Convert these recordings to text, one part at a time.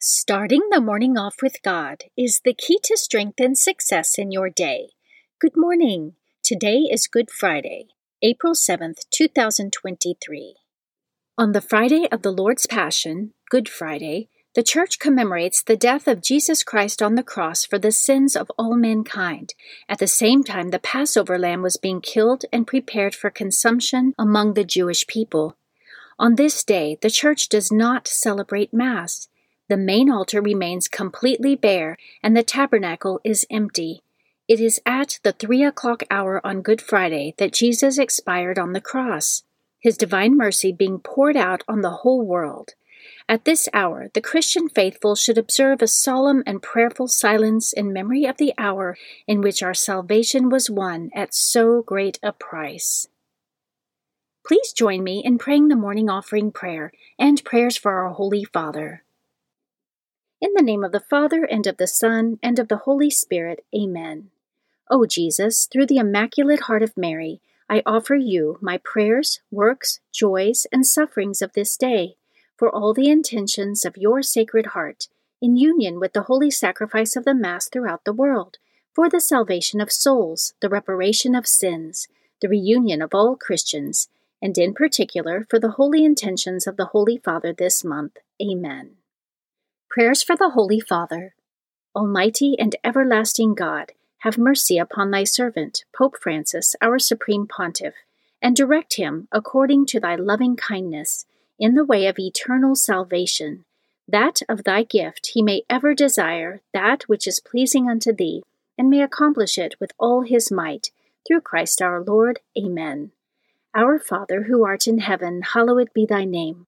Starting the morning off with God is the key to strength and success in your day. Good morning. Today is Good Friday, April 7th, 2023. On the Friday of the Lord's Passion, Good Friday, the Church commemorates the death of Jesus Christ on the cross for the sins of all mankind. At the same time, the Passover lamb was being killed and prepared for consumption among the Jewish people. On this day, the Church does not celebrate Mass. The main altar remains completely bare, and the tabernacle is empty. It is at the three o'clock hour on Good Friday that Jesus expired on the cross, his divine mercy being poured out on the whole world. At this hour, the Christian faithful should observe a solemn and prayerful silence in memory of the hour in which our salvation was won at so great a price. Please join me in praying the morning offering prayer and prayers for our Holy Father. In the name of the Father, and of the Son, and of the Holy Spirit, Amen. O Jesus, through the Immaculate Heart of Mary, I offer you my prayers, works, joys, and sufferings of this day, for all the intentions of your Sacred Heart, in union with the holy sacrifice of the Mass throughout the world, for the salvation of souls, the reparation of sins, the reunion of all Christians, and in particular for the holy intentions of the Holy Father this month. Amen. Prayers for the Holy Father. Almighty and everlasting God, have mercy upon thy servant, Pope Francis, our Supreme Pontiff, and direct him, according to thy loving kindness, in the way of eternal salvation, that of thy gift he may ever desire that which is pleasing unto thee, and may accomplish it with all his might, through Christ our Lord. Amen. Our Father, who art in heaven, hallowed be thy name.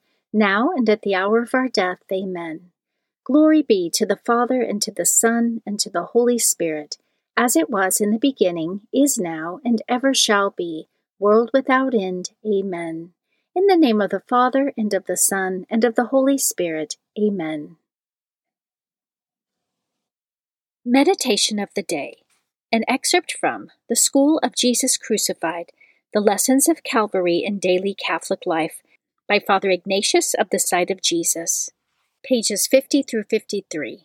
now and at the hour of our death. Amen. Glory be to the Father, and to the Son, and to the Holy Spirit, as it was in the beginning, is now, and ever shall be, world without end. Amen. In the name of the Father, and of the Son, and of the Holy Spirit. Amen. Meditation of the Day. An excerpt from The School of Jesus Crucified, The Lessons of Calvary in Daily Catholic Life by Father Ignatius of the Side of Jesus, pages 50 through 53.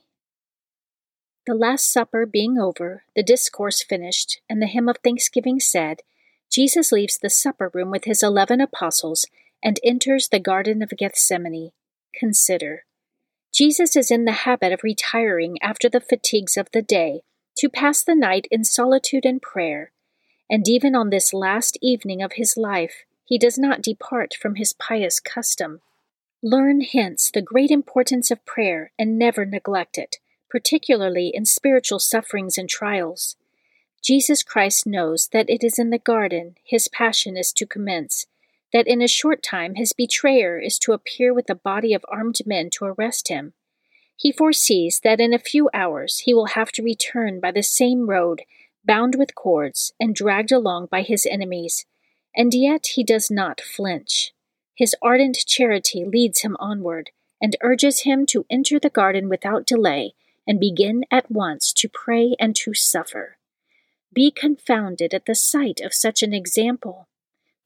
The Last Supper being over, the discourse finished, and the hymn of thanksgiving said, Jesus leaves the supper room with his eleven apostles and enters the Garden of Gethsemane. Consider. Jesus is in the habit of retiring after the fatigues of the day to pass the night in solitude and prayer, and even on this last evening of his life, he does not depart from his pious custom. Learn hence the great importance of prayer and never neglect it, particularly in spiritual sufferings and trials. Jesus Christ knows that it is in the garden his passion is to commence, that in a short time his betrayer is to appear with a body of armed men to arrest him. He foresees that in a few hours he will have to return by the same road, bound with cords, and dragged along by his enemies and yet he does not flinch. His ardent charity leads him onward, and urges him to enter the garden without delay, and begin at once to pray and to suffer. Be confounded at the sight of such an example.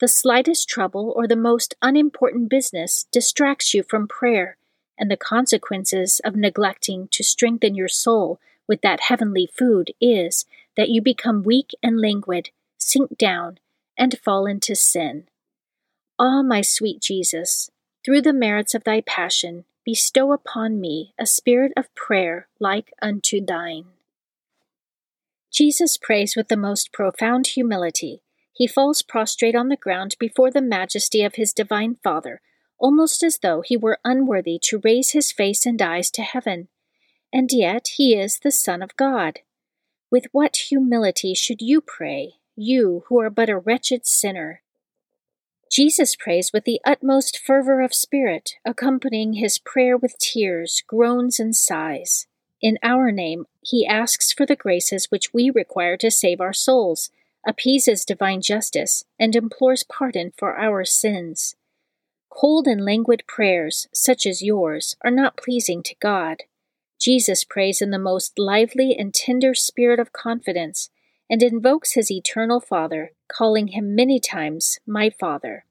The slightest trouble or the most unimportant business distracts you from prayer, and the consequences of neglecting to strengthen your soul with that heavenly food is that you become weak and languid, sink down, and fall into sin. Ah, my sweet Jesus, through the merits of thy passion, bestow upon me a spirit of prayer like unto thine. Jesus prays with the most profound humility. He falls prostrate on the ground before the majesty of his divine Father, almost as though he were unworthy to raise his face and eyes to heaven. And yet he is the Son of God. With what humility should you pray, you who are but a wretched sinner. Jesus prays with the utmost fervor of spirit, accompanying his prayer with tears, groans, and sighs. In our name, he asks for the graces which we require to save our souls, appeases divine justice, and implores pardon for our sins. Cold and languid prayers, such as yours, are not pleasing to God. Jesus prays in the most lively and tender spirit of confidence and invokes his eternal Father, calling him many times, My Father.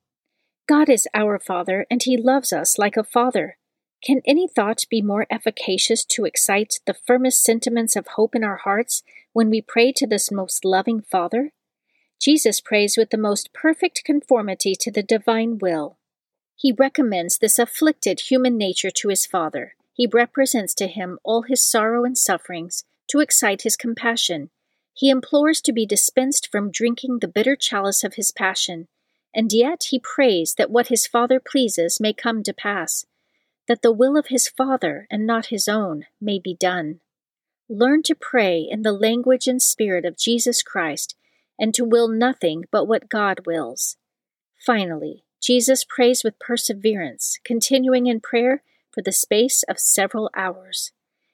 God is our Father, and he loves us like a father. Can any thought be more efficacious to excite the firmest sentiments of hope in our hearts when we pray to this most loving Father? Jesus prays with the most perfect conformity to the divine will. He recommends this afflicted human nature to his Father. He represents to him all his sorrow and sufferings to excite his compassion. He implores to be dispensed from drinking the bitter chalice of his passion, and yet he prays that what his Father pleases may come to pass that the will of his Father and not his own may be done. Learn to pray in the language and spirit of Jesus Christ and to will nothing but what God wills. Finally, Jesus prays with perseverance, continuing in prayer for the space of several hours.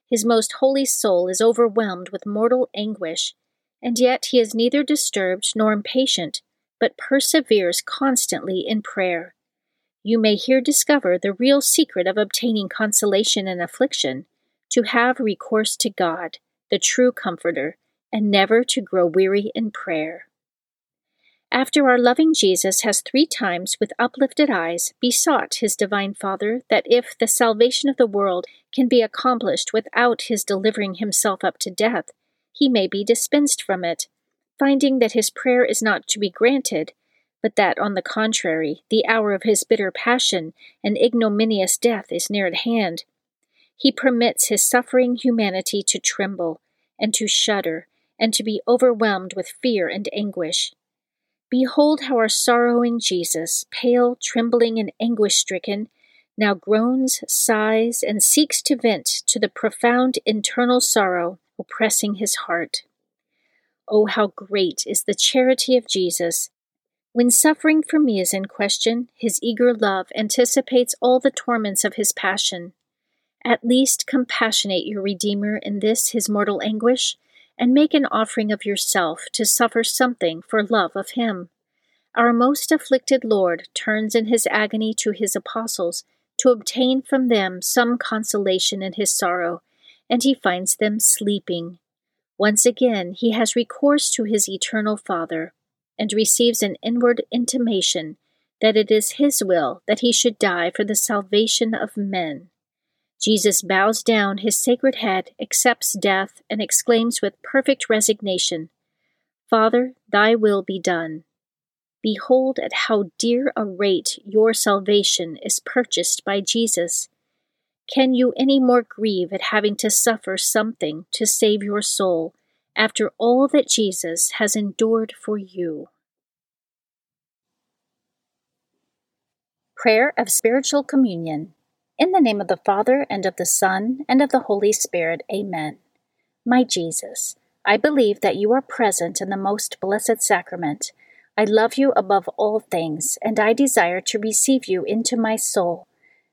His most holy soul is overwhelmed with mortal anguish, and yet he is neither disturbed nor impatient, but perseveres constantly in prayer you may here discover the real secret of obtaining consolation in affliction to have recourse to God, the true Comforter, and never to grow weary in prayer. After our loving Jesus has three times with uplifted eyes besought his divine Father that if the salvation of the world can be accomplished without his delivering himself up to death, he may be dispensed from it, finding that his prayer is not to be granted, but that, on the contrary, the hour of his bitter passion and ignominious death is near at hand. He permits his suffering humanity to tremble, and to shudder, and to be overwhelmed with fear and anguish. Behold how our sorrowing Jesus, pale, trembling, and anguish stricken, now groans, sighs, and seeks to vent to the profound internal sorrow oppressing his heart. Oh, how great is the charity of Jesus, when suffering for me is in question, his eager love anticipates all the torments of his passion. At least compassionate your Redeemer in this his mortal anguish, and make an offering of yourself to suffer something for love of him. Our most afflicted Lord turns in his agony to his apostles to obtain from them some consolation in his sorrow, and he finds them sleeping. Once again, he has recourse to his eternal Father and receives an inward intimation that it is his will that he should die for the salvation of men. Jesus bows down his sacred head, accepts death, and exclaims with perfect resignation, Father, thy will be done. Behold at how dear a rate your salvation is purchased by Jesus. Can you any more grieve at having to suffer something to save your soul after all that Jesus has endured for you. Prayer of Spiritual Communion. In the name of the Father, and of the Son, and of the Holy Spirit, Amen. My Jesus, I believe that you are present in the most blessed sacrament. I love you above all things, and I desire to receive you into my soul.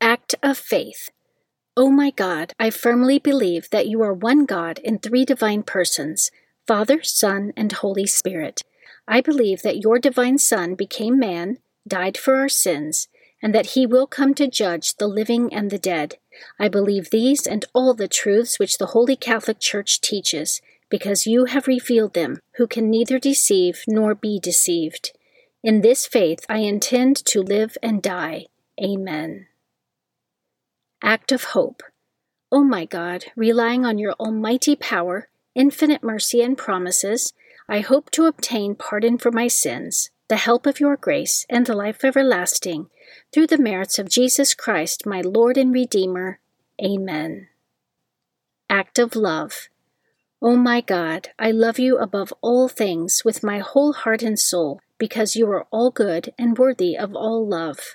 Act of Faith. O my God, I firmly believe that you are one God in three divine persons Father, Son, and Holy Spirit. I believe that your divine Son became man, died for our sins, and that he will come to judge the living and the dead. I believe these and all the truths which the Holy Catholic Church teaches, because you have revealed them, who can neither deceive nor be deceived. In this faith I intend to live and die. Amen. Act of Hope. O oh my God, relying on your almighty power, infinite mercy, and promises, I hope to obtain pardon for my sins, the help of your grace, and the life everlasting, through the merits of Jesus Christ, my Lord and Redeemer. Amen. Act of Love. O oh my God, I love you above all things with my whole heart and soul, because you are all good and worthy of all love.